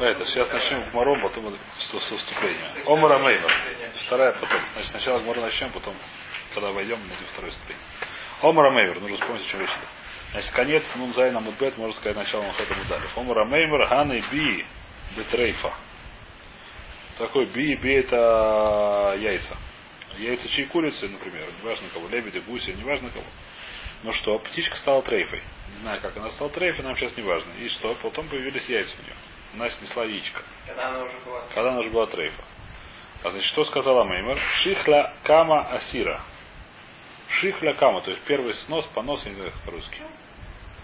Это, сейчас начнем Гмаром, потом со, со вступления. Омара Меймер. Вторая потом. Значит, сначала Гмару начнем, потом, когда войдем, найдем второе вступление. Омара Меймер. Нужно вспомнить, о чем речь идет. Значит, конец Нун Зайна Мудбет, можно сказать, начало Махата Мудалев. Омара Меймер, Ганы Би, Бетрейфа. Такой Би, Би это яйца. Яйца чьи курицы, например, неважно кого, лебеди, гуси, неважно кого. Ну что, птичка стала трейфой. Не знаю, как она стала трейфой, нам сейчас не важно. И что, потом появились яйца у нее. Она снесла яичко. Когда она уже была. Когда она уже была трейфа. А значит, что сказала Меймер? Шихля кама асира. Шихля кама, то есть первый снос, понос, я не знаю, как по-русски.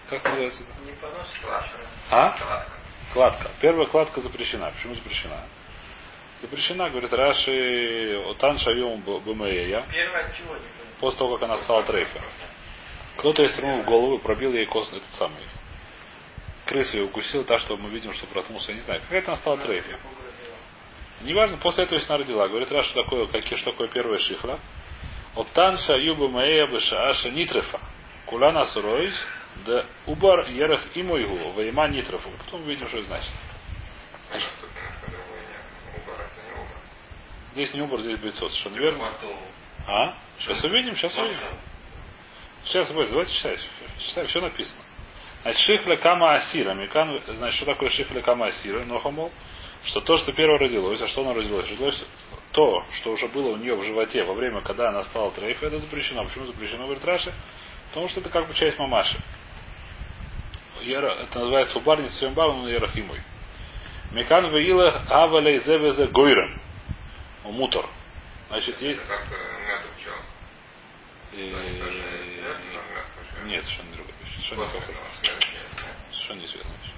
Как называется это? Не понос, Кладка. А? Кладка. Кладка. Первая кладка запрещена. Почему запрещена? Запрещена, говорит Раши, Отан Шавьем Бумея, чего не после того, как она стала трейфой. Кто-то ей в голову и пробил ей кост этот самый. Крысу ее укусил так, что мы видим, что проткнулся, я не знаю. Какая-то она стала трейфой. Неважно, после этого она родила. Говорит, раз что такое, какие, что такое первая шихла. Оптанша юба маэя бешааша нитрефа. Куляна суроис, да убар ерах и мойгу, вейма нитрефу. Потом увидим, что это значит. Убор. здесь не убор, здесь бойцов. Совершенно верно. А? Сейчас увидим, сейчас увидим. Сейчас будет, давайте читать. Читаем, все написано. Значит, шихля кама асира. Микан, значит, что такое шихля кама асира? Нохамол. Что то, что первое родилось, а что оно родилось? Родилось то, что уже было у нее в животе во время, когда она стала трейфой, это запрещено. Почему запрещено, говорит Раши? Потому что это как бы часть мамаши. Это называется убарниц Сьембар, но Ерахимой. Мекан веилах авалей зевезе гойрем. Мутор. Значит, есть... Э, э. Нет, совершенно другая вещь. Совершенно. Совершенно не связанная вещь.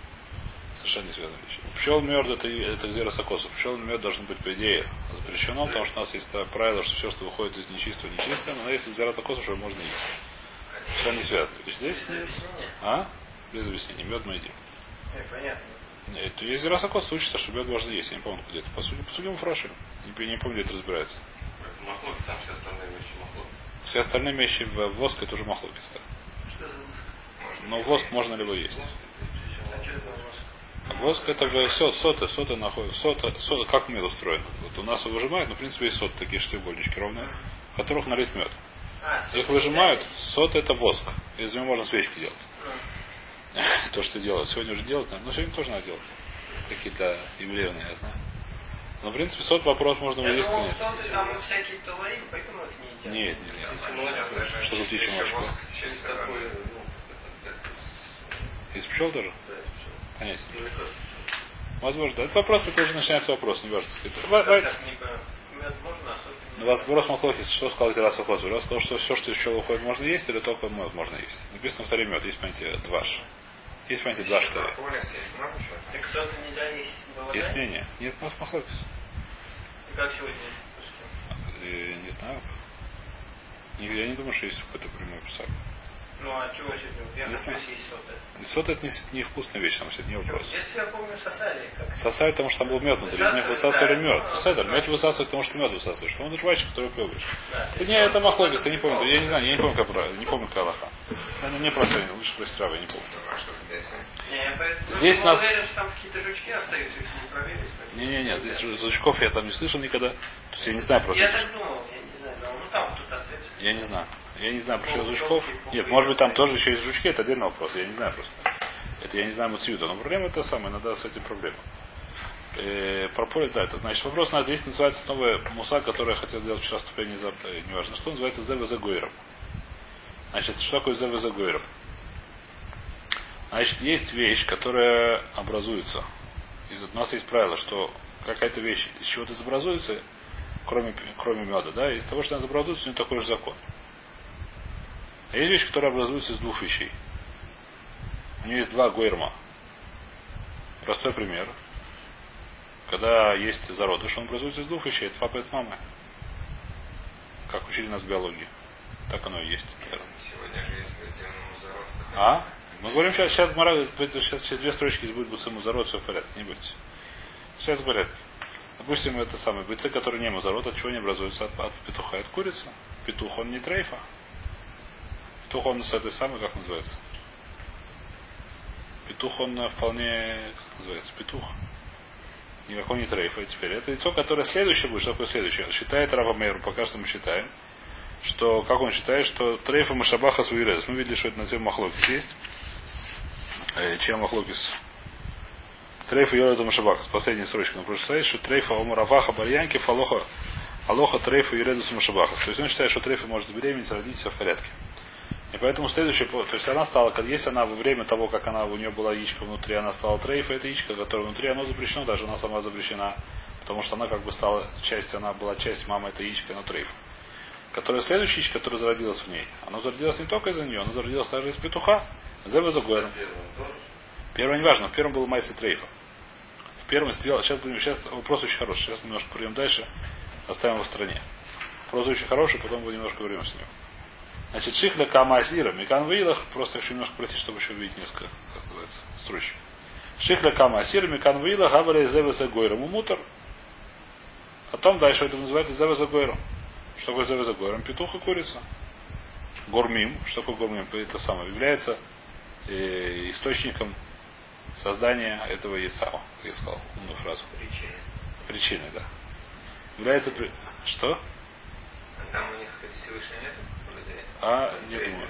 Совершенно не связанная вещь. Пчел мед это, это где росокос. У пчел мед должен быть, по идее, запрещено, потому что у нас есть правило, что все, что выходит из нечистого, нечистое, но если где росокос, уже можно есть. Совершенно не связано. Здесь, объяснения? а? Без объяснения. Мед мы едим. Не, понятно. Нет, из росокос учится, что мед можно есть. Я не помню, где это. По сути, по сути, фраши. Не, не помню, где это разбирается. Махлок, там все остальные вещи махлок. Все остальные вещи в в воск это уже махлоки. Что воск? Но воск можно ли его есть? А воск? Воск это же сот, соты, соты находят. Сота, сота, как мед устроен? Вот у нас его выжимают, но в принципе есть соты, такие шестиугольнички ровные, в которых налит мед. Их выжимают, сот это воск. Из него можно свечки делать. То, что делают. Сегодня уже делать надо. Но сегодня тоже надо делать. Какие-то ювелирные, я знаю. Но в принципе сот вопрос можно Я есть и думал, нет. там всякие талари, поэтому их не едят. Нет, нет, нет. Ну, Что за птичье молочко? Ну, Из пчел тоже? Да. Конечно. Ну? Возможно, да. Это вопрос, это уже начинается вопрос, не важно. а сок У вас вопрос Махлохис, что сказал Зираса Хозу? Раз сказал, что все, что из пчел уходит, можно есть, или только мед можно есть. Написано в таре мед, есть понятие дваш. Есть понятие дваш в таре. Алкоголя здесь много чего? Так сока нельзя есть мнение? Нет, у нас Махлохис. И как сегодня? Э, Не знаю. Я не думаю, что есть какой-то прямой писак. Ну, а чего сегодня? Я Не хочу съесть соты. Сот это не, не вкусная вещь, там, это не вопрос. Если я помню, сосали как. Сосали, потому что там был мед внутри, из них высасывали мед. Седер, мед высасывают, потому что мед высасываешь. Что он жвачка, которую пробуешь. Да, не, это махлогис, я не помню, я не знаю, я не помню, как не помню, как Аллаха. Наверное, не просто, лучше спросить Рава, я не помню. А что здесь? Не, нас- уверен, что там какие-то жучки остаются, их не проверить. поэтому- Не-не-не, здесь жу- жучков я там не слышал никогда. То есть я не знаю просто. Я так думал, я не знаю, но ну там тут остается. Я не знаю. Я не знаю что жучков. Нет, может быть там тоже еще есть жучки, это отдельный вопрос. Я не знаю просто. Это я не знаю Мацьюда. Но проблема это самая, надо с этим проблема. Э, про поле, да, это значит вопрос у нас здесь называется новая муса, которую я хотел сделать вчера вступление за неважно что, называется Зеве Гойром. Значит, что такое Зеве Гойром? Значит, есть вещь, которая образуется. Из, у нас есть правило, что какая-то вещь из чего-то изобразуется, кроме, кроме меда, да, из того, что она изобразуется, у нее такой же закон. А есть вещь, которая образуется из двух вещей. У нее есть два гойрма. Простой пример. Когда есть зародыш, он образуется из двух вещей. Это папа и это мама. Как учили нас в биологии. Так оно и есть. наверное. А? Мы говорим сейчас, сейчас, Гмара- сейчас, сейчас две строчки будет Буцему зарод, все в порядке, не бойтесь. Сейчас в порядке. Допустим, это самый бойцы, который не мазарот, от чего не образуется? От, от петуха, от курицы. Петух, он не трейфа. Петух, он с этой самой, как называется? Петух, он э, вполне, как называется, петух. Никакой не трейфа теперь. Это яйцо, которое следующее будет. Что такое следующее? Считает Рава Мейру, пока что мы считаем, что, как он считает, что трейфа Машабаха Суирес. Мы видели, что это на тему Махлокис есть. Э, чем Махлокис? Трейфа Йода Машабаха. С последней строчки на прошлой что трейфа Омараваха Барьянки Фалоха Алоха Трейфа и Редус Машабаха. То есть он считает, что трейфа может забеременеть, родить все в порядке. И поэтому следующее, то есть она стала, если она во время того, как она у нее была яичко внутри, она стала трейфа, это яичко, которое внутри, оно запрещено, даже она сама запрещена, потому что она как бы стала часть, она была часть мамы этой яичка, но трейфа. Которая следующая яичко, которая зародилась в ней, она зародилась не только из-за нее, она зародилась также из петуха, Зева Загуэром. Первое не важно, в первом был Майси Трейфа. В первом сделал, сейчас, будем, сейчас вопрос очень хороший, сейчас немножко пройдем дальше, оставим его в стороне. Вопрос очень хороший, потом будем немножко говорим с ним. Значит, шихля кама асира, микан вейлах, просто хочу немножко пройти, чтобы еще увидеть несколько, как называется, строчек. Шихля кама асира, микан вейлах, гаваля зева за гойром, умутор. Потом дальше это называется зева за гойром. Что такое зева за гойром? Петух и курица. Гормим, что такое гормим? Это самое, является э, источником создания этого яйца. Как я сказал, умную фразу. Причины. Причиной, да. Является... при- Что? А там у них Всевышний нет? А, не думаю.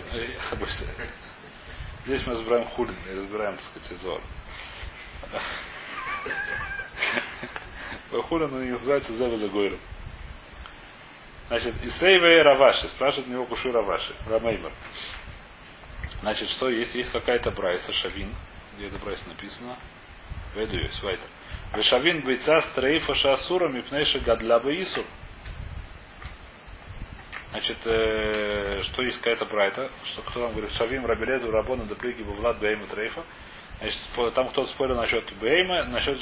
Здесь мы разбираем хулин и разбираем, так сказать, зор. Хулин он называется Зева Загойром. Значит, Исейве Раваши. Спрашивает него Куши Раваши. Рамеймер. Значит, что есть? Есть какая-то брайса, шавин. Где это брайса написано? Веду ее, свайтер. Вешавин бойца стрейфа шасура мипнейша гадля исур. Значит, э, что есть какая-то брайта, что кто там говорит, Шавим Рабелезу Рабона Деплиги Бувлад Бейма Трейфа. Значит, там кто-то спорил насчет Бейма, насчет,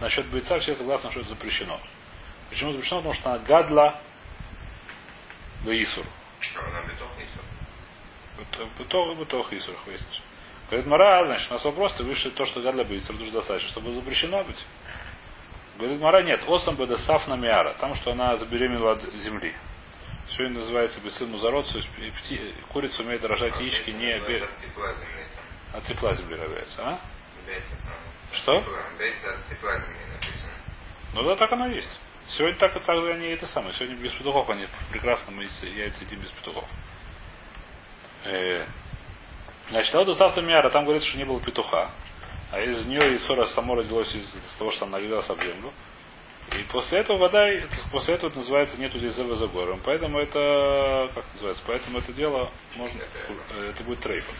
насчет бойца все согласны, что это запрещено. Почему запрещено? Потому что она гадла Бейсур. Бытох, бытох Исур выяснишь. Говорит, Мара, значит, у нас вопрос, ты выше то, что гадля Бейсур, уже достаточно, чтобы запрещено быть. Говорит, Мара, нет, осам бедесав на миара, там, что она забеременела от земли. Все это называется бесил музарот, то есть пти- курица умеет рожать яички не От тепла земли там. от тепла земли рождается, а? Что? Ну да, так оно и есть. Сегодня так, так же они это самое. Сегодня без петухов они прекрасно мы яйца едим без петухов. Э, Значит, а вот у Савта Миара там говорится, что не было петуха. А из нее яйцо само родилось из, из того, что она нагрелась об землю. И после этого вода, после этого это называется нету здесь зева за гором. Поэтому это, как называется, поэтому это дело можно, э, это будет трейфом.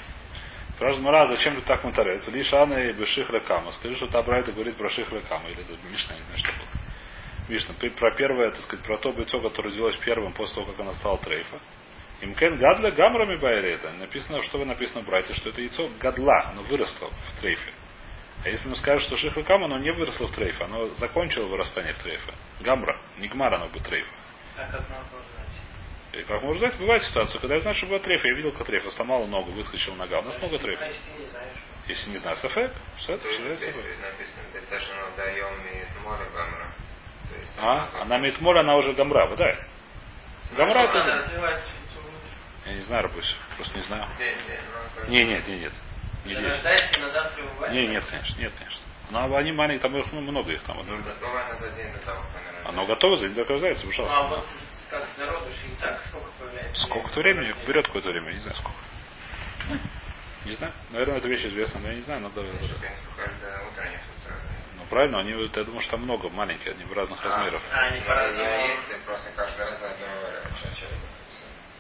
Спрашивает Мара, зачем ты так мутарец? Лишь Анна и Бешихра Кама. Скажи, что та Брайта говорит про Шихра Кама. Или это Мишна, не знаю, что было. Мишна, про первое, так сказать, про то бойцо, которое родилось первым после того, как она стала трейфа. Имкен гадла гамрами байрета. Написано, что вы написано в брате, что это яйцо гадла, оно выросло в трейфе. А если мы скажем, что шихра кама, оно не выросло в трейфе, оно закончило вырастание в трейфе. Гамра, не гмар оно бы трейфа. А как? И как можно знать, бывает ситуация, когда я знаю, что была трейфа, я видел, как трейфа, сломала ногу, выскочила нога. У нас много А трейфа. если не знаешь? Если не знаю, сафек, что это? Что это здесь сафек? А, она Митмор, она уже гамра, да? Гамра это... Я не знаю, Рабыш, просто не знаю. Ну, как- Не, нет, нет, нет. Не? Не, нет, конечно, нет, конечно. Но они маленькие, там их ну, много их там. Ну, готова она за день до того, как она рождается. Оно готово, за ним рождается, А пожалуйста. вот как зародыш и так сколько появляется? Сколько-то времени, берет какое-то время, не знаю сколько. Не знаю. Наверное, эта вещь известна, но я не знаю, надо. Ну правильно, они, вот, я думаю, что там много маленькие, они в разных размерах. А, они Ну, по-разному. яйца просто каждый раз одно.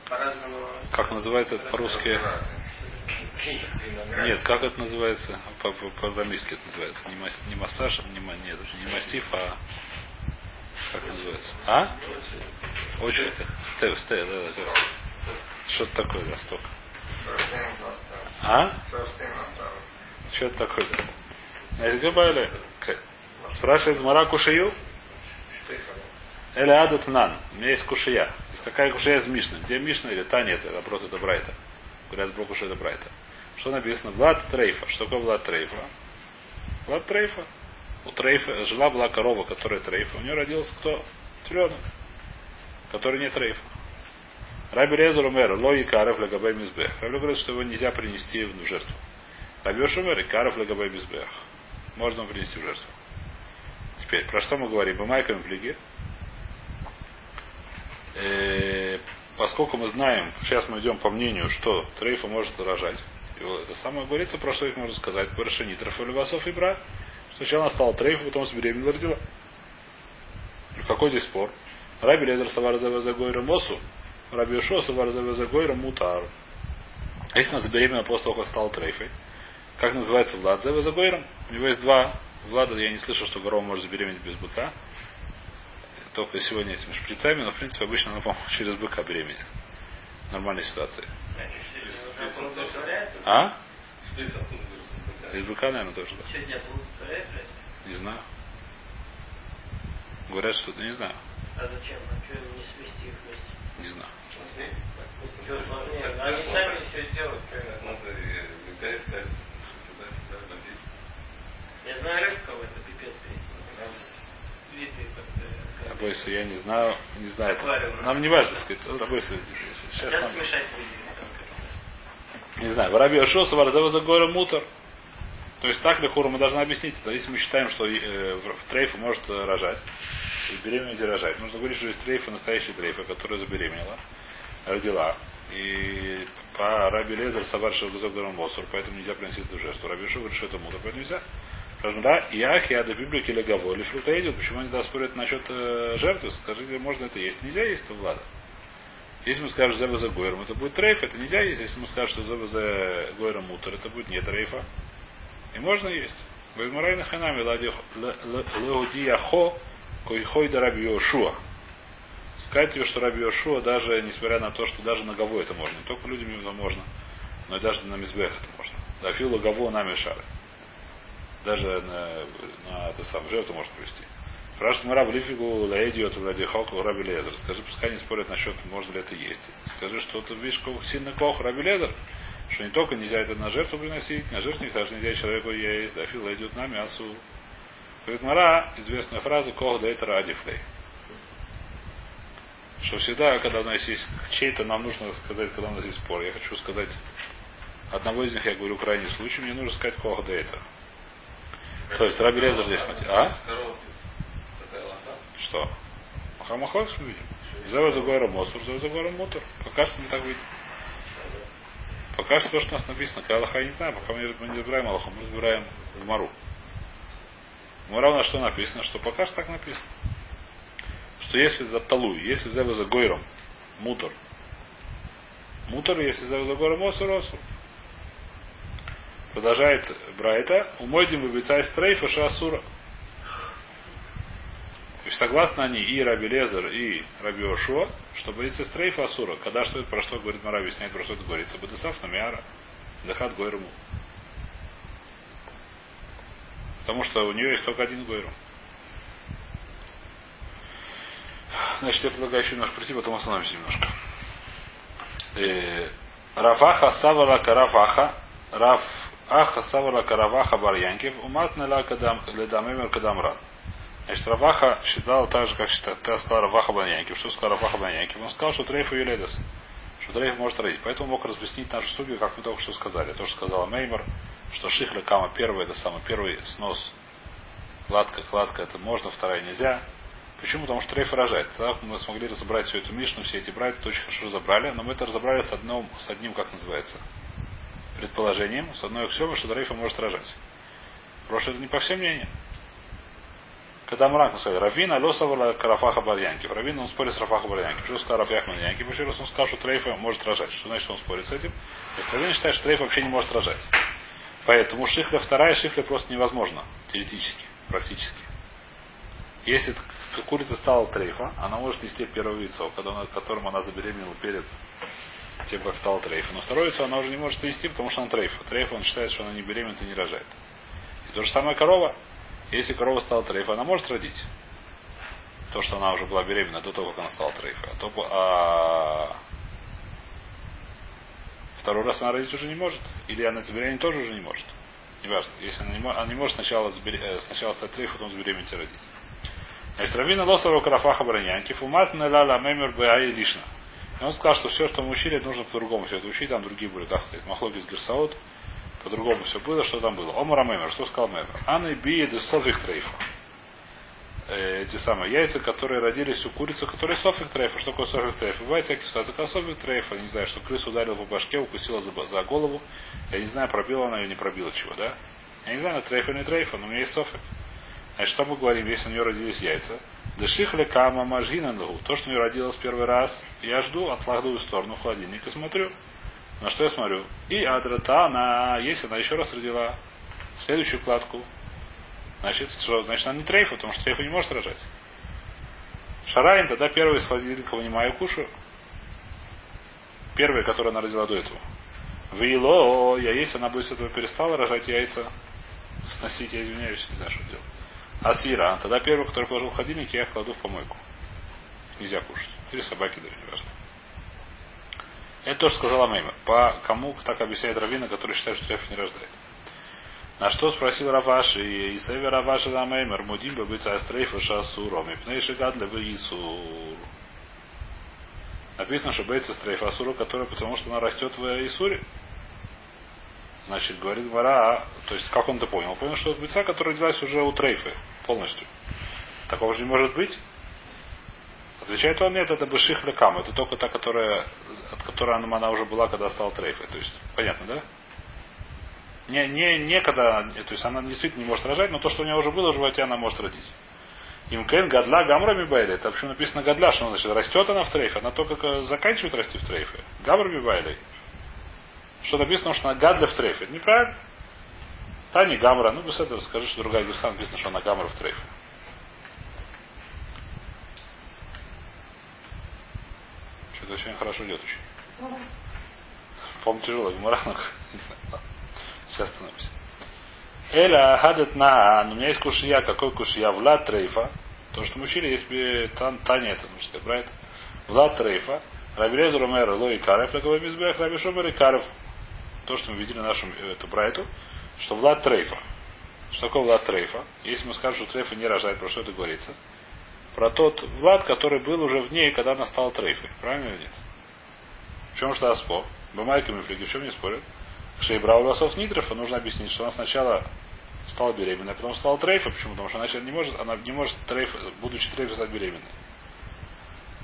По-разному. Как называется это по-русски? Нет, как это называется? По- по- По-английски это называется. Не, мас- не массаж, не, нет, не массив, а как это называется? А? Это. Стэ, стэ, да, да, да. Что-то такое, да, столько. А? Что-то такое, да. К- спрашивает Мара Кушию, Эля Адат Нан. У меня есть кушия. Есть такая кушия из Мишны. Где Мишна или та нет, наоборот, это Брайта. Говорят, уж это Брайта. Что написано? Влад Трейфа. Что такое Влад Трейфа? Влад Трейфа. У Трейфа жила была корова, которая Трейфа. У нее родился кто? Теленок. Который не Трейфа. Раби Резер умер, ло и каров легабай мизбех. Раби говорит, что его нельзя принести в жертву. Раби Шумер и каров легабай мизбех. Можно принести в жертву. Теперь про что мы говорим? Бамайками плиги. Э, поскольку мы знаем, сейчас мы идем по мнению, что трейфа может рожать. Это самое говорится, про что их можно сказать. Барашини, трафолевасов и бра. Сначала она стала трейфа, потом забеременела родила. Какой здесь спор? Раби Лезер Савар Загойра Мосу, Раби Ушо Савар Загойра Мутар. А если она забеременела после того, как стала трейфой, как называется Влад Зева? У него есть два Влада, я не слышал, что корова может забеременеть без быка. Только сегодня этими шприцами, но в принципе обычно она, по через быка беременеет. Нормальная ситуация. А? Из быка, наверное, тоже, да. Не знаю. Говорят, что не знаю. А зачем? А что не свести их вместе? Не знаю. Они сами все сделают. Надо и искать, туда-сюда возить. Я знаю рыбков, это пипец. Как Рабойсу я не знаю, не знаю. Аквариум. Нам не важно, сказать. Рабойсу, сейчас Сейчас нам... смешать. Не знаю. Вараби Ашоса, Варзева за горем мутор. То есть так Лехуру мы должны объяснить это. Если мы считаем, что э, в, трейфа может э, рожать, и беременеть и рожать, нужно говорить, что есть трейфа, настоящий трейфа, которая забеременела, родила. И по Раби Лезер Сабаршил Газогаром Босур, поэтому нельзя приносить эту жертву. Раби Шу говорит, что это мудро, поэтому нельзя. Скажем, да, и ахи, ада библики легаво, или фрута идет. Почему они да спорят насчет э, жертвы? Скажите, можно это есть? Нельзя есть это влада. Если мы скажем зева за гойром, это будет трейф, это нельзя есть. Если мы скажем, что зева за гойром мутер, это будет не трейфа. И можно есть. Баймарайна ханами леудияхо койхой да раби Йошуа. Тебе, что раби Йошуа, даже несмотря на то, что даже на Гаво это можно. Не только людям это можно, но и даже на Мизбех это можно. Да фила Гаво нами шары. Даже на, на это самое жертву можно привести. Спрашивает Мара в Лифигу, Лаэдиот, Халку, Раби Лезер. Скажи, пускай не спорят насчет, можно ли это есть. Скажи, что ты видишь, как сильно кох Раби Лезер, что не только нельзя это на жертву приносить, на жертвенник даже нельзя человеку есть, да фил идет на мясу. Говорит Мара, известная фраза кох да это радифлей. Что всегда, когда у нас есть чей-то, нам нужно сказать, когда у нас есть спор. Я хочу сказать, одного из них я говорю крайний случай, мне нужно сказать кох да это. То есть Раби Лезер здесь. А? Что? Хамахлакс мы видим. Зева за гором Мосур, Зева за гором Мутор. Пока что мы так видим. Пока что то, что у нас написано. Когда Аллаха я не знаю, пока мы не разбираем Аллаху, мы разбираем Гмару. Гмара у нас что написано? Что пока что так написано. Что если за Талуй, если Зева за Гойром, Мутор. Мутор, если Зева за Гойром Мосур, Осур. Продолжает Брайта. Умойдим выбицай стрейфа шасура. И согласно они и Раби Лезер, и Раби Ошуа, что боится стрейфа Асура. Когда что это, про что говорит Мара, объясняет, про что это говорится. Бадесав Намиара, Дахат Гойруму. Потому что у нее есть только один Гойрум. Значит, я предлагаю еще немножко прийти, потом остановимся немножко. Э, Рафаха Савара Карафаха Раф Аха Савара Караваха Барьянкев Умат Ледамемер Кадамран. Значит, Раваха считал так же, как считал, ты сказал Раваха Баньянкив. Что сказал Раваха Баньянкив? Он сказал, что Трейф Юледес. Что Трейф может родить. Поэтому мог разъяснить нашу судью, как мы только что сказали. То, что сказала Меймер, что Шихля Кама первый, это самый первый снос. Кладка, кладка, это можно, вторая нельзя. Почему? Потому что Трейф рожает. Тогда мы смогли разобрать всю эту Мишну, все эти брать, это очень хорошо разобрали. Но мы это разобрали с одним, с одним как называется, предположением, с одной аксиомой, что Трейфа может рожать. Прошлое это не по всем мнениям. Когда Мурак сказал, Равин Алосова Карафаха Барьянкив. Равин он спорит с Рафаха Барьянкив. Что сказал Рафях Барьянкив? Еще раз он сказал, что Трейфа может рожать. Что значит, он спорит с этим? То есть Равин считает, что Трейфа вообще не может рожать. Поэтому шихля вторая, шихля просто невозможно. Теоретически, практически. Если курица стала трейфа, она может нести первое яйцо, когда она, которым она забеременела перед тем, как стала трейфа. Но второе яйцо она уже не может нести, потому что она трейфа. Трейфа он считает, что она не беременна и не рожает. И то же самое корова. Если корова стала трейфа, она может родить. То, что она уже была беременна до того, как она стала трейфой. А, то, а... второй раз она родить уже не может. Или она забеременеть тоже уже не может. Неважно. Если она не, может, она не может сначала, забере... сначала стать трейфой, потом забеременеть и родить. Значит, Равина Лосова Карафаха Бронянки, Фумат Ла Мемер Баи Дишна. И он сказал, что все, что мы учили, нужно по-другому все это учить, там другие были, как сказать, Махлогис Герсаут, по-другому все было, что там было. Омара Мемер, что сказал Мемер? Анны бие де софих трейфа. э, эти самые яйца, которые родились у курицы, которые софик трейфа. Что такое софик трейфа? Бывает всякие ситуации, когда софик трейфа, не знаю, что крыса ударила по башке, укусила за, за голову. Я не знаю, пробила она или не пробила чего, да? Я не знаю, трейфа или не трейфа, но у меня есть софик. Значит, что мы говорим, если у нее родились яйца? Дышихли кама мажгина То, что у нее родилось первый раз, я жду, откладываю в сторону в холодильник и смотрю. На что я смотрю? И адрата, она, если она еще раз родила, следующую кладку, значит, что, значит, она не трейфа, потому что трейфа не может рожать. Шарайн тогда первый из холодильника вынимаю и кушаю. Первая, которую она родила до этого. Вило, я есть, она бы с этого перестала рожать яйца, сносить, я извиняюсь, не знаю, что делать. А сира, тогда первый, который положил в холодильник, я кладу в помойку. Нельзя кушать. Или собаки дают, неважно. Это то, сказала Мейма. По кому так объясняет Равина, который считает, что треф не рождает. На что спросил Раваши, и Север Раваши на Меймер, Мудим бы быть астрейфа шасуром, и пнейши гадля бы Исур. Написано, что бейца стрейфа асура, которая потому что она растет в Исуре. Значит, говорит Мара, то есть как он это понял? Он понял, что это бейца, которая родилась уже у трейфы полностью. Такого же не может быть. Отвечает он, нет, это быших лекам. Это только та, которая, от которой она, она уже была, когда стала трейфой. То есть, понятно, да? Не, не, не когда, то есть она действительно не может рожать, но то, что у нее уже было в животе, она может родить. Им кен гадла гамрами байли. Это почему написано гадла, что значит растет она в трейфе, она только заканчивает расти в трейфе. Гамрами байли. Что написано, что она гадля в трейфе. Это неправильно. Та не гамра. Ну, без этого скажи, что другая герса написано, что она гамра в трейфе. Что-то очень хорошо идет очень. По-моему, тяжело. Гмара, Сейчас остановимся. Эля хадет на, у меня есть кушия, какой кушия? Влад трейфа. То, что мы учили, есть тан, Таня, это нужно сказать, брать. Влад трейфа. Рабелезер умер ло и карев, лаговой мизбех, раби шомер и карев. То, что мы видели нашем эту брайту, что Влад трейфа. Что такое Влад трейфа? Если мы скажем, что трейфа не рожает, про что это говорится? Про тот Влад, который был уже в ней, когда она стала трейфой. Правильно или нет? В чем же тогда спор? Бамайками флиги в чем не спорят? Шейбра у Лосов Нитрефа нужно объяснить, что она сначала стала беременной, а потом стала трейфа. Почему? Потому что она не может, она не может трейф, будучи трейфой, стать беременной.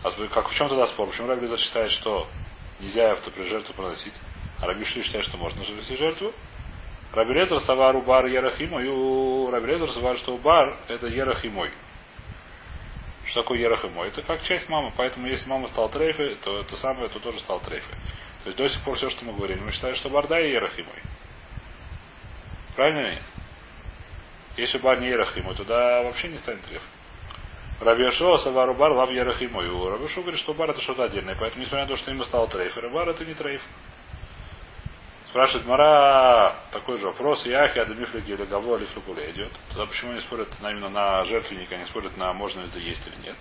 А как в чем тогда спор? Почему Раби считает, что нельзя автопри жертву проносить, а Раби Шли считает, что можно принести жертву? Раби Лезер Савар Убар Ерахимой, у Раби Лезер Савар, что Убар это Ерахимой. Что такое Ерахимой? Это как часть мамы, поэтому если мама стала трейфой, то это самое, то тоже стал трейфой. То есть до сих пор все, что мы говорим, мы считаем, что Барда и Ерахимой. Правильно или нет? Если бар не Ерахимой, тогда вообще не станет треф. Рабиашо, Савару Бар, Лав Ерахимой. У Рабиашо говорит, что бар это что-то отдельное. Поэтому, несмотря на то, что ему стал трейф, бар это не трейф. Спрашивает Мара такой же вопрос. Яхи, Адамифлики или Гавло, или Флюкуле идет. Тогда почему не спорят именно на жертвенника, не спорят на можно ли есть или нет?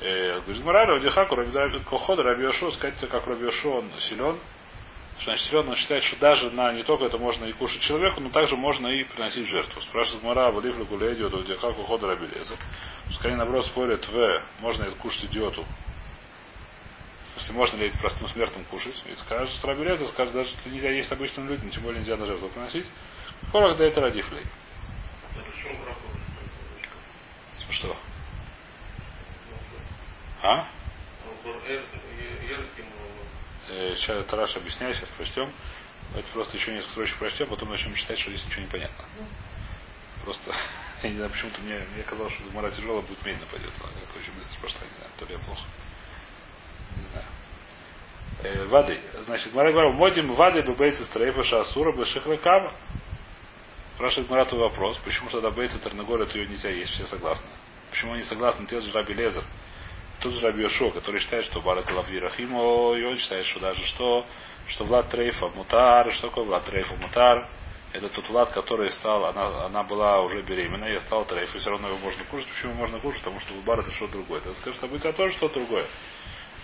Э, говорит, Мара, Вадихаку, Кохода, Рабиошо, сказать, как Рабиошо, он силен. Значит силен, он считает, что даже на не только это можно и кушать человеку, но также можно и приносить жертву. Спрашивает Мара, Валифлю Гуле идет, Вадихаку, Хода, Рабилеза. Пускай они, наоборот, спорят в, можно это кушать идиоту. Если можно ли это простым смертным кушать. И скажет, что Рабилеза скажет, даже если нельзя есть обычным людям, тем более нельзя на жертву приносить. Корах да это радифлей. Что? А? Сейчас это Раш объясняю, сейчас прочтем. Это просто еще несколько строчек прочтем, потом начнем читать, что здесь ничего не понятно. Просто, я не знаю, почему-то мне, мне казалось, что Мара тяжело будет медленно пойдет. Это очень быстро пошла, не знаю, то ли я плохо. Не знаю. Э, воды. Значит, Мара говорил, модим воды бы бейцы стрейфа шасура бы шихракама. Спрашивает Марату вопрос, почему тогда бейцы Тарнагорят ее нельзя есть, все согласны. Почему они согласны, те же Раби Лезер, Тут же Раби Йошуа, который считает, что Бар это Лавир Ахимо, и он считает, что даже что, что Влад Трейфа Мутар, что такое Влад Трейфа Мутар, это тот Влад, который стал, она, она была уже беременна, я стал Трейф, и все равно его можно кушать. Почему можно кушать? Потому что Бар это что-то другое. Это скажет, что бойца тоже что-то другое.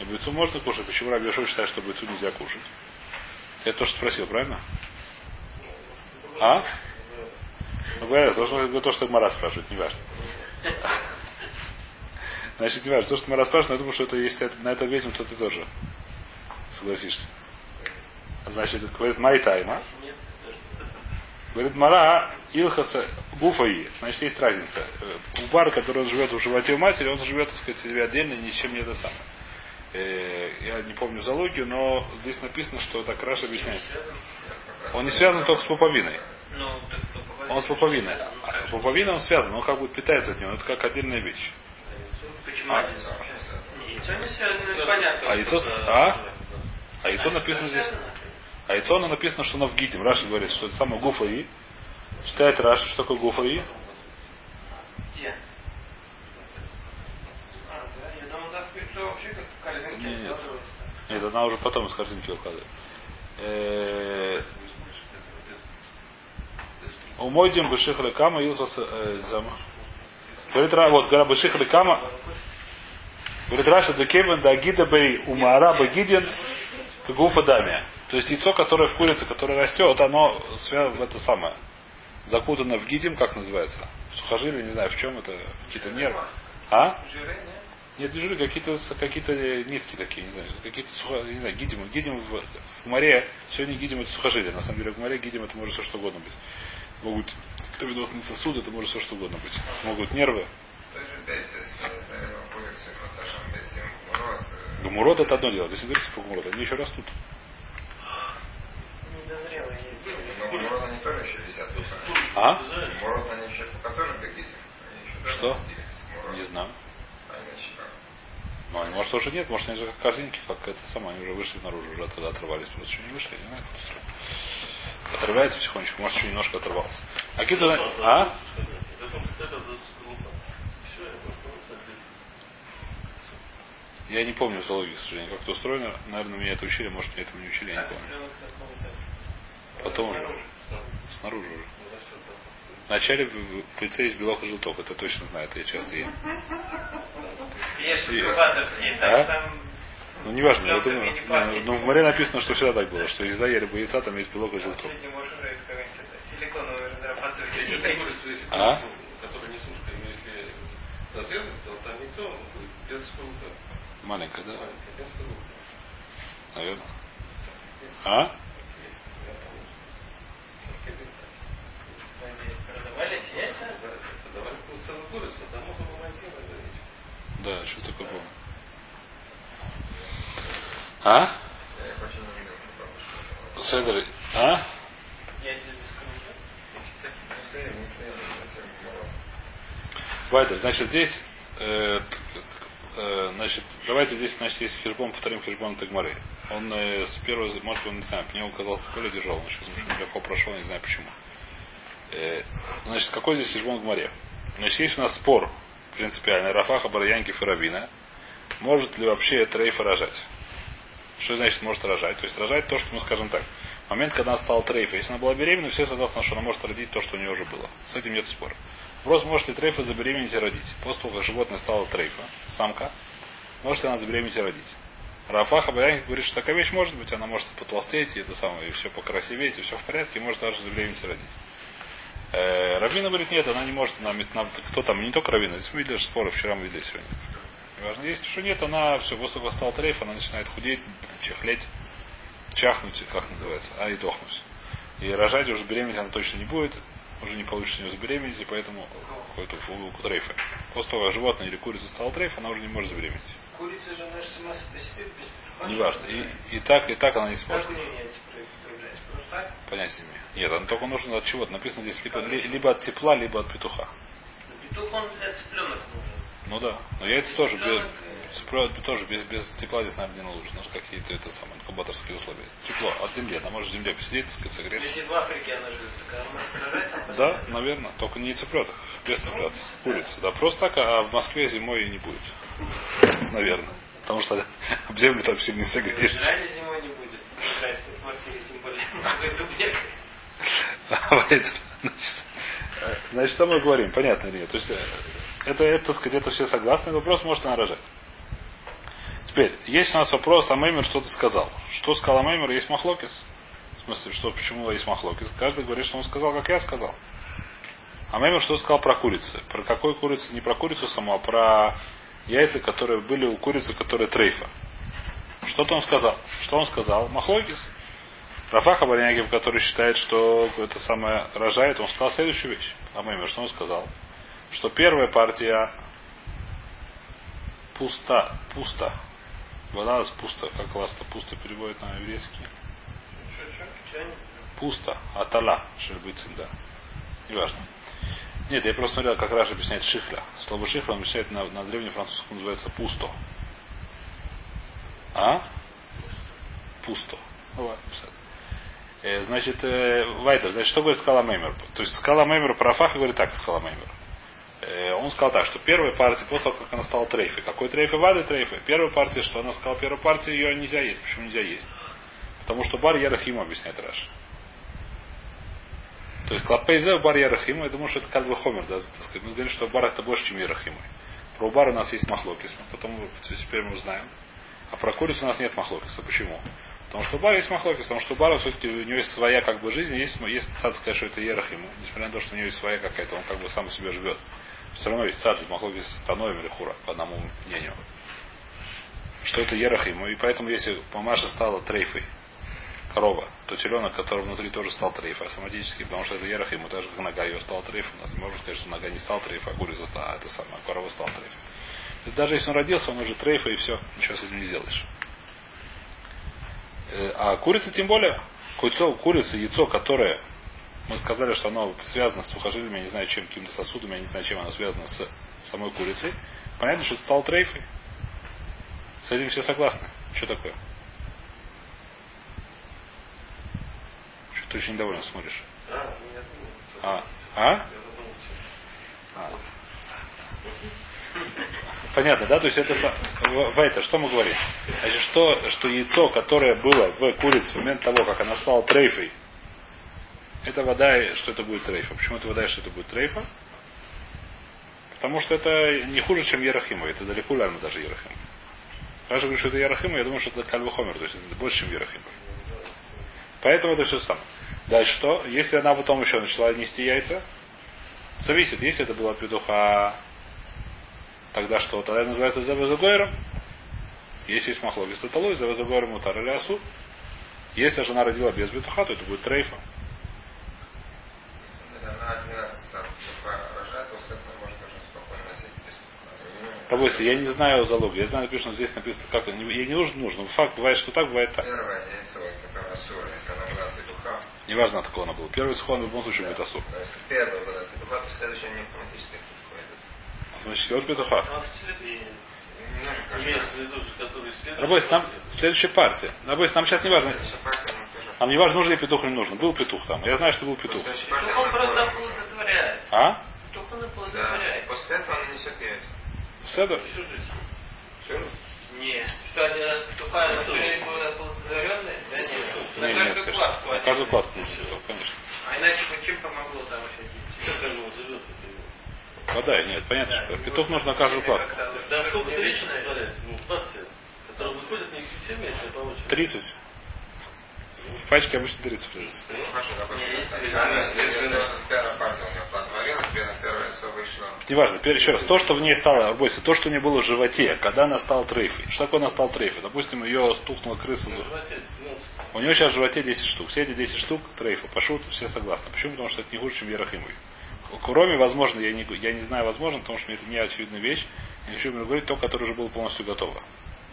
И бойцу можно кушать. Почему Раби Йошуа считает, что бойцу нельзя кушать? Я тоже спросил, правильно? А? Ну, говорят, то, что, то, что Мара спрашивает, не важно. Значит, не важно. То, что мы расспрашиваем, я думаю, что это есть на это ответим, то ты тоже согласишься. Значит, говорит май тайма. Говорит, Мара Илхаса Гуфаи. Значит, есть разница. Э, У пары, который живет в животе у матери, он живет, так сказать, себе отдельно, ни с чем не это самое. Э, Я не помню зоологию, но здесь написано, что так Раша объясняет. Он не связан только с пуповиной. Ну, Он с пуповиной. А Пуповина он связан, он как бы питается от него. Это как отдельная вещь. Почему А. они связаны? Яйцо не связано, это понятно. А яйцо... А? А яйцо написано здесь... А яйцо оно написано, что оно в гидим. Раша говорит, что это самое гуфаи. Читает Раша, что такое гуфаи. Где? А, да, я яйцо вообще как в корзинке Нет, нет. Нет, она уже потом из картинки выкладывает. Э, У Мойдим Бешихра Кама Илхас э, Зама. Говорит, Ра- вот, говоря Бешихра Кама, говорит Раша, Декевен, Дагида Бей, Умара Багидин, Гуфа Дамия. То есть яйцо, которое в курице, которое растет, оно связано в это самое. Закутано в гидим, как называется? В сухожилие, не знаю, в чем это, какие-то нервы. А? Жиры, нет? Нет, не жиры, какие-то какие нитки такие, не знаю, какие-то сухо, не знаю, гидим, гидим в, в море, сегодня гидим это сухожилие, на самом деле в море гидим это может все что угодно быть. Могут кровеносные сосуды, это может все что угодно быть. Это могут нервы. Бетим Мурот, э, Гумурот это одно дело. Здесь не говорится про гумурот, они еще растут. Недозрелые но Мурот они еще руках. А? Что? Не знаю. А? Ну, они, может, уже нет, может, они же как корзинки, как это самое, они уже вышли наружу, уже оттуда оторвались. Просто еще не вышли, я не знаю, как это. Отрывается потихонечку, может, еще немножко оторвался. А какие-то... А? Я не помню зоологию, к сожалению, как это устроено. Наверное, меня это учили, может, меня этому не учили, я не помню. Потом уже. Снаружи уже. Вначале в яйце есть белок и желток, это точно знаю, это я часто ем. А? Ну, неважно, я думаю, не ну, в море написано, что всегда так было, что езда ели бы яйца, там есть белок и желток. А? Который не сушка, но если разрезать, то там яйцо будет без шелка. Маленькая, да? Наверное. А? Было. Да, что такое помню. А? Я хочу на видео попробовать. Седр, а? Вайтер, значит, здесь, э, э, значит, давайте здесь, значит, есть хижбон, повторим хижбон Тагмары. Он э, с первого, может, он, не знаю, мне он казался более тяжелым, легко прошел, не знаю почему. Э, значит, какой здесь хижбон в море? Значит, есть у нас спор, принципиальный, Рафаха, Бараянки, Фаравина. Может ли вообще трейфа рожать? Что значит может рожать? То есть рожать то, что мы скажем так. В момент, когда она стала трейфа, если она была беременна, все согласны, что она может родить то, что у нее уже было. С этим нет спора. Вопрос, может ли трейфа забеременеть и родить. После того, как животное стало трейфа, самка, может ли она забеременеть и родить. Рафаха Баянин говорит, что такая вещь может быть, она может потолстеть, и это самое, и все покрасиветь, и все в порядке, и может даже забеременеть и родить. Э, Равина говорит, нет, она не может, она, нам, кто там, не только Равина, здесь мы видели же споры, вчера мы видели сегодня. Важно, если что нет, она все, после того, как стал трейф, она начинает худеть, чехлеть, чахнуть, как называется, а и дохнуть. И рожать уже беременеть она точно не будет, уже не получится у нее забеременеть, и поэтому какой-то у трейфа. После того, как животное или курица стала трейф, она уже не может забеременеть. Курица же наша сама по себе без Неважно. И, и так, и так она не сможет. Понять не. Нет, она только нужно от чего-то. Написано здесь либо, ли- либо от тепла, либо от петуха. Ну, Петух он для цыпленок нужен. Ну да. Но яйца тоже без, цыпля- тоже без, без тепла здесь, наверное, не нужно. Нужно какие-то это самое, инкубаторские условия. Тепло от земли. Она может в земле посидеть, так сказать, согреться. Если в Африке она живет, так она? Да, наверное. Только не цыпленок. Без цыплят. Курица. Да, просто так, а в Москве зимой не будет. Наверное. Потому что об землю там сильно не В согреешься. Израиле зимой не будет. Значит, э, значит, что мы говорим? Понятно или нет? То есть, э, это, это, сказать, это все согласны. Вопрос, может она рожать. Теперь, есть у нас вопрос, а Меймер что-то сказал. Что сказал Меймер? Есть махлокис. В смысле, что, почему есть махлокис? Каждый говорит, что он сказал, как я сказал. А Меймер что сказал про курицу? Про какой курицу? Не про курицу саму, а про яйца, которые были у курицы, которые трейфа. Что-то он сказал. Что он сказал? Махлокис. Рафаха Баринягев, который считает, что это самое рожает, он сказал следующую вещь. Амеймер, что он сказал? Что первая партия пуста, пусто. Вода пусто, как ласта пусто переводит на еврейский. Пусто. Атала. Шельбыцин, да. Неважно. Нет, я просто смотрел, как Раша объясняет шихля. Слово шихля объясняет на, на древнефранцузском называется пусто. А? Пусто. Ну ладно, Значит, э, Вайтер, значит, что говорит Скала Меймер? То есть Скала Меймер про Рафаха говорит так, Скала Меймер. Э, Он сказал так, что первая партия, после того, как она стала трейфой, какой трейфой, вады трейфой, первая партия, что она сказала, первая партия, ее нельзя есть. Почему нельзя есть? Потому что бар Ярахима объясняет Раша. То есть Клапейзе бар Ярахима, я думаю, что это Кальва Хомер, да, так сказать. Мы говорим, что бар это больше, чем Ярахима. Про бар у нас есть махлокис, мы потом теперь мы узнаем. А про курицу у нас нет махлокиса. Почему? Потому что у бара есть махлокис, потому что у бара все-таки у него есть своя как бы жизнь, есть, есть цад сказать, что это Ерахима, несмотря на то, что у него есть своя какая-то, он как бы сам у себя живет. Все равно есть цад, махлокис Таноем или Хура, по одному мнению. Что это Ерахима, и поэтому если мамаша стала трейфой, корова, то теленок, который внутри тоже стал трейфой автоматически, потому что это Ерахима, так же как нога ее стала трейфом. У нас не можно сказать, что нога не стала трейфой, а курица стала, а это самое, корова стала трейфой. И даже если он родился, он уже трейфа и все, ничего с этим не сделаешь. Э, А курица тем более, курица, курица, яйцо, которое мы сказали, что оно связано с сухожилиями, я не знаю чем, какими-то сосудами, я не знаю, чем оно связано с самой курицей. Понятно, что это стал трейфой. С этим все согласны. Что такое? Что ты очень недовольно смотришь? А. А? А? Понятно, да? То есть это в, в это, что мы говорим? Значит, что, что яйцо, которое было в курице в момент того, как она стала трейфой, это вода, что это будет трейфа. Почему это вода, что это будет трейфа? Потому что это не хуже, чем Ерахима. Это далеко лярно даже Ерахима. Раша говорит, что это Ерахима, я думаю, что это Кальвахомер, то есть это больше, чем Ерахима. Поэтому это все самое. Дальше что? Если она потом еще начала нести яйца, зависит, если это была петуха, тогда что? Тогда это называется Завазагойром. Если есть махлогис, то талой, Завазагойром утар или асу. Если жена родила без петуха, то это будет трейфа. Побойся, я не знаю залог. Я знаю, написано, здесь написано, как ей не нужно, нужно. Факт бывает, что так, бывает так. Первое яйцо, это прям асура, если она была петуха. Неважно, от кого она была. Первый схон в любом случае будет асур. Если первая была петуха, то следующая не автоматически входит. Значит, от петуха. Ну, следует. Рабойся, нам следующая партия. Рабойся, нам сейчас не важно. Нам не важно, нужен ли петух или не нужен. Был петух там. Я знаю, что был петух. Партия, он просто оплодотворяет. А? Только он Да. оплодотворяет. После этого она несет яйца. Всю жизнь. Все? Что, один раз петуха, на всю жизнь будет оплодотворенный? Да нет. На Не, нет, каждую конечно. кладку. На один. каждую кладку нужен петух, конечно. А иначе бы чем помогло там еще это его. Вода, нет, понятно, что петух нужен на каждую кладку. Да сколько? Ну, партия, которая выходит не а очереди. 30. В пачке обычно 30 придется. Хорошо, допустим, Не, так. если- Она, если первая партия у нее плодотворилась, первое первое яйцо вышло. Неважно, теперь еще раз. То, что в ней стало, бойся, то, что у нее было в животе, когда она стала трейфой. Что такое она стала трейфой? Допустим, ее стукнула крыса. за- Животе 12. У нее сейчас в животе 10 штук. Все эти 10 штук трейфа. Пошут, все согласны. Почему? Потому что это не хуже, чем Ерахимовый. Кроме, возможно, я не, я не знаю, возможно, потому что это не очевидная вещь. Я хочу говорить то, которое уже было полностью готово.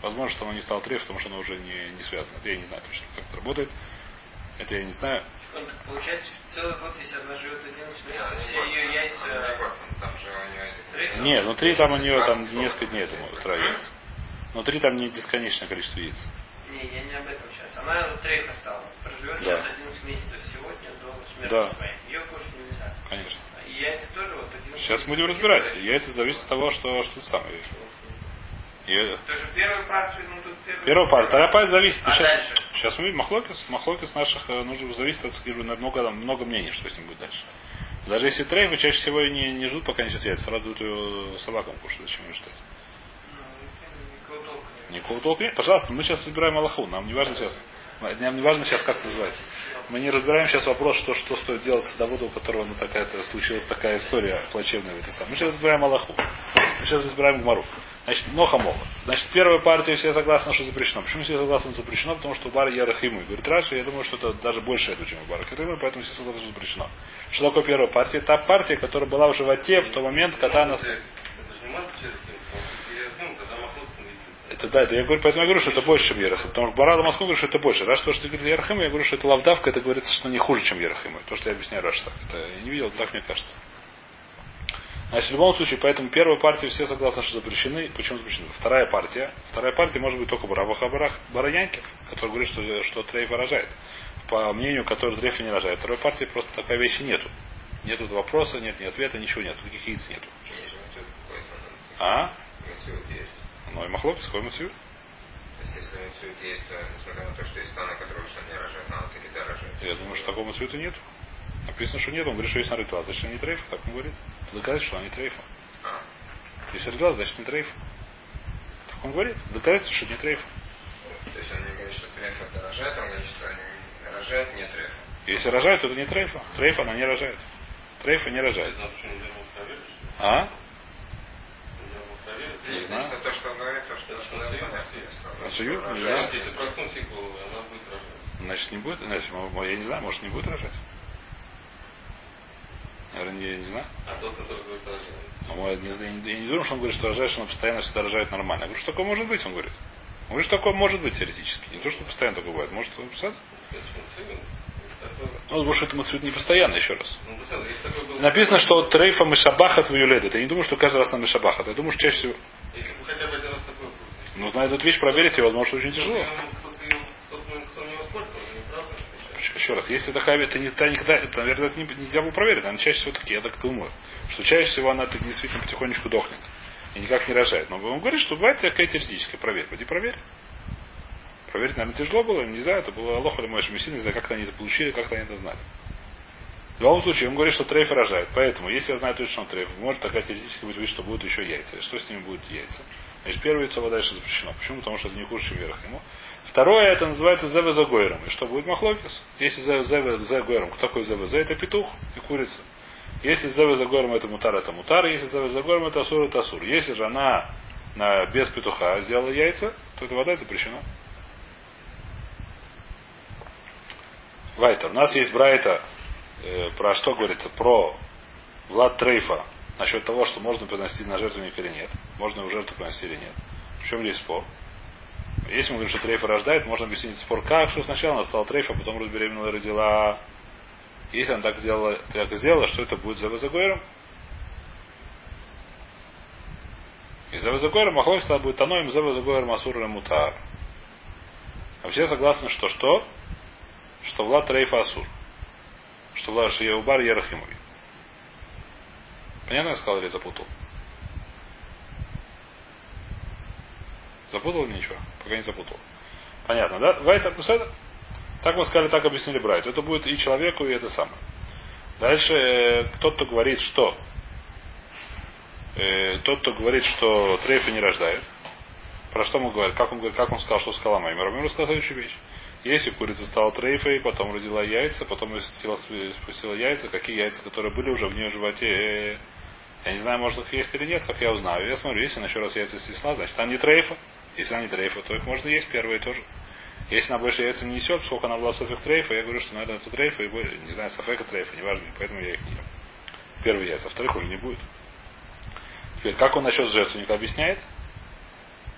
Возможно, что оно не стало трейф, потому что оно уже не, не связано. Это я не знаю точно, как это работает. Это я не знаю. Получается, целый год, если она живет 11 Да, месяцев, не все ее яйца... год, Там же у нее этих... Трейф? Не, внутри там у нее там 20 несколько дней, я думаю, яиц. утра яиц. Внутри там не бесконечное количество яиц. Не, я не об этом сейчас. Она трейф осталась. Проживет Да. сейчас 11 месяцев сегодня до смерти Да. своей. Ее кушать нельзя. Конечно. Яйца тоже вот 11 Сейчас будем разбирать. Яйца зависит от того, что, что самое. И Тоже первую партию, ну тут. Первая партия. Вторая партия зависит. А сейчас, дальше? сейчас мы видим Махлокис. Махлокис наших э, нужно зависит от скажу, много, много мнений, что с ним будет дальше. Даже если трейфы, чаще всего не, не ждут, пока несет яйца. Сразу дают ее собакам кушать. Зачем ее ждать? Ну, никакого толка нет. Никакого толка нет. Пожалуйста, мы сейчас собираем Аллаху. Нам не важно сейчас. Не, важно сейчас, как это называется. Мы не разбираем сейчас вопрос, что, что стоит делать садоводу, у которого ну, такая случилась такая история плачевная. Мы сейчас разбираем Аллаху. Мы сейчас разбираем Гмару. Значит, Ноха Моха. Значит, первая партия все согласны, что запрещено. Почему все согласны, что запрещено? Потому что у Бара Ярахиму. Говорит Раши, я думаю, что это даже больше этого, чем у Бара Ярахиму, поэтому все согласны, что запрещено. Что такое первая партия? Та партия, которая была в животе в тот момент, когда она... Это же не может через Ерахим, когда Махлук не видит. Это да, это я говорю, поэтому я говорю, что это больше, чем Ерахим. Потому что Барада Москву говорит, что это больше. Раз то, что ты говоришь Ерахим, я говорю, что это лавдавка, это говорится, что не хуже, чем Ерахим. То, что я объясняю Раш так. Это я не видел, так мне кажется. Значит, в любом случае, поэтому первая партия все согласны, что запрещены. Почему запрещены? Вторая партия. Вторая партия может быть только Барабаха Бараянкев, который говорит, что, что трейф рожает. По мнению, который трейфа не рожает. Второй партии просто такой вещи нету. Нету вопроса, нет ни ответа, ничего нет. Таких яиц нету. А? Есть. Ну и махлок, какой мацию? То есть, если митцвот есть, то, несмотря на то, что есть страны, которые что не рожают, надо таки да рожать. Я думаю, что такого мацуита нет. Написано, что нет. Он говорит, что есть на ритуал. Значит, они трейфа, так он говорит. Доказать, что они трейфа. А, Если ритуал, значит не трейфа. Так он говорит. Доказательство, что не трейфа. то есть он не говорит, что треф это рожает, он говорит, что они рожают не треф. Если рожает, то это не трейфа. Трейфа она не рожает. Трейфа не рожает. А? Если то, что он говорит, то что. А он Не знаю. Если проткнуть иглу, она будет рожать. Значит, не будет. Значит, я не знаю, может не будет рожать. Наверное, я не знаю. А тот, который говорит рожает. Но мой- не знаю, я не, я не думаю, что он говорит, что рожает, что он постоянно всегда рожает нормально. Я говорю, что такое может быть, он говорит. Он говорит, что такое может быть теоретически. Не то, что постоянно такое бывает. Может, он такое- Ну, потому что это мацуит не постоянно, еще раз. Ну, Написано, что трейфа мишабахат в юледет. Я не думаю, что каждый раз на мишабахат. Я думаю, что чаще всего. Если бы хотя бы один раз такое было. Ну, знаю эту вещь проверить, и возможно, очень тяжело. Еще- раз, если хайве, это, не, это никогда, это, наверное, это не- нельзя было проверить. Она чаще всего таки, я так думаю, что чаще всего она так действительно потихонечку дохнет. И никак не рожает. Но он говорит, что бывает такая теоретическая. Проверь. Пойди проверь. Проверить, наверное, тяжело было, не знаю, это было Аллах или мой не знаю, как они это получили, как они это знали. В любом случае, он говорит, что трейф рожает. Поэтому, если я знаю точно, что трейф, может такая теоретически быть, что будут еще яйца. Что с ними будут яйца? Значит, первое яйцо дальше запрещено. Почему? Потому что это не хуже, чем верх ему. Второе, это называется зеве за гойром. И что будет махлокис? Если зеве за гойром, кто такой зеве за? Это петух и курица. Если зеве за гойром это мутар, это мутар. Если зеве за гойром это асур, это асур. Если же она на, без петуха сделала яйца, то эта вода запрещена. Вайтер. У нас есть Брайта, э, про что говорится? Про Влад Трейфа. Насчет того, что можно приносить на жертвенник или нет. Можно его жертву приносить или нет. В чем здесь спор? Если мы говорим, что Трейфа рождает, можно объяснить спор, как, что сначала она стала Трейфа, потом беременна и родила. Если она так сделала, так сделала, что это будет за Вазагойром? И за Вазагойром Махлой стала будет Таноем, за Вазагойром Асур или Мутар. А все согласны, что что? Что Влад Трейфа Асур. Что Влад Шиеубар Ерахимовый. Понятно я сказал или запутал? Запутал или ничего? Пока не запутал. Понятно, да? Вайтер? Так мы сказали, так объяснили Брайт. Это будет и человеку, и это самое. Дальше э, кто-то говорит, что э, тот, кто говорит, что трейфа не рождает. Про что мы говорим? Как он, как он сказал, что сказала Маймер? Маймер сказал следующую вещь. Если курица стала трейфой, потом родила яйца, потом спустила, яйца, какие яйца, которые были уже в нее животе, э, я не знаю, может их есть или нет, как я узнаю. Я смотрю, если она еще раз яйца снесла, значит она не трейфа. Если она не трейфа, то их можно есть, первые тоже. Если она больше яйца не несет, сколько она была софик трейфа, я говорю, что наверное это трейфа, и более- не знаю, софека трейфа, неважно, поэтому я их не ем. Первые яйца, а вторых уже не будет. Теперь, как он насчет жертвенника объясняет?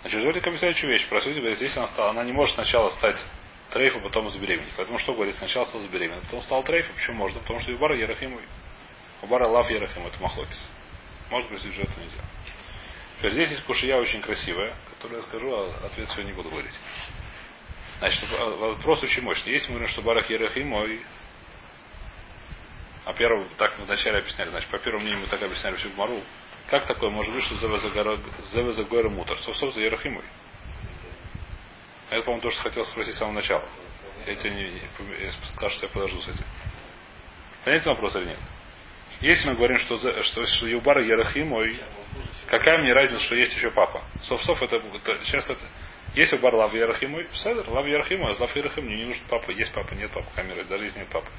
Значит, жертвенник объясняет еще вещь. Про сути говорит, если она стала, она не может сначала стать трейфа, потом забеременеть. Поэтому что говорит, сначала стала забеременеть, потом стал трейфа, почему можно? Потому что Юбара Ерахимовый. Убара лав Ерахим, это махлокис. Может быть, жертву нельзя. Теперь здесь есть кушия очень красивая, которую я скажу, а ответ сегодня не буду говорить. Значит, вопрос очень мощный. Если мы говорим, что Барах Ерахим мой, а первым, так мы вначале объясняли, значит, по первому мнению мы так объясняли всю Гмару, как такое может быть, что Зеве за Гойра Мутар? Совсов за Ерахимой. Это, по-моему, то, что хотел спросить с самого начала. Я тебе не, я скажу, что я подожду с этим. Понятен вопрос или нет? Если мы говорим, что, что, что Юбара Ерахимой, какая мне разница, что есть еще папа? Совсов это, это сейчас это Если бар лав ярахимой, седер, лав ярахимой, а лав ярахим мне не нужен папа. Есть папа, нет папы, камеры, даже если нет папы.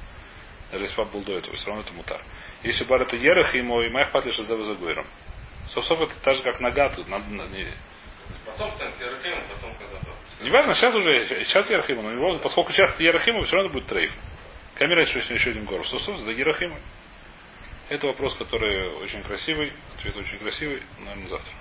Даже если папа был до этого, все равно это мутар. Если бар это ярахимой, моих патлиш за загойром. Сосов это так же, как нога тут. Надо, не, Потом станет Ярахим, потом когда-то. Неважно, сейчас уже, сейчас Ярахима, но него, поскольку сейчас Ярахима, все равно будет трейф. Камера что еще один город. Сосус, это Ярахима. Это вопрос, который очень красивый, ответ очень красивый, наверное, завтра.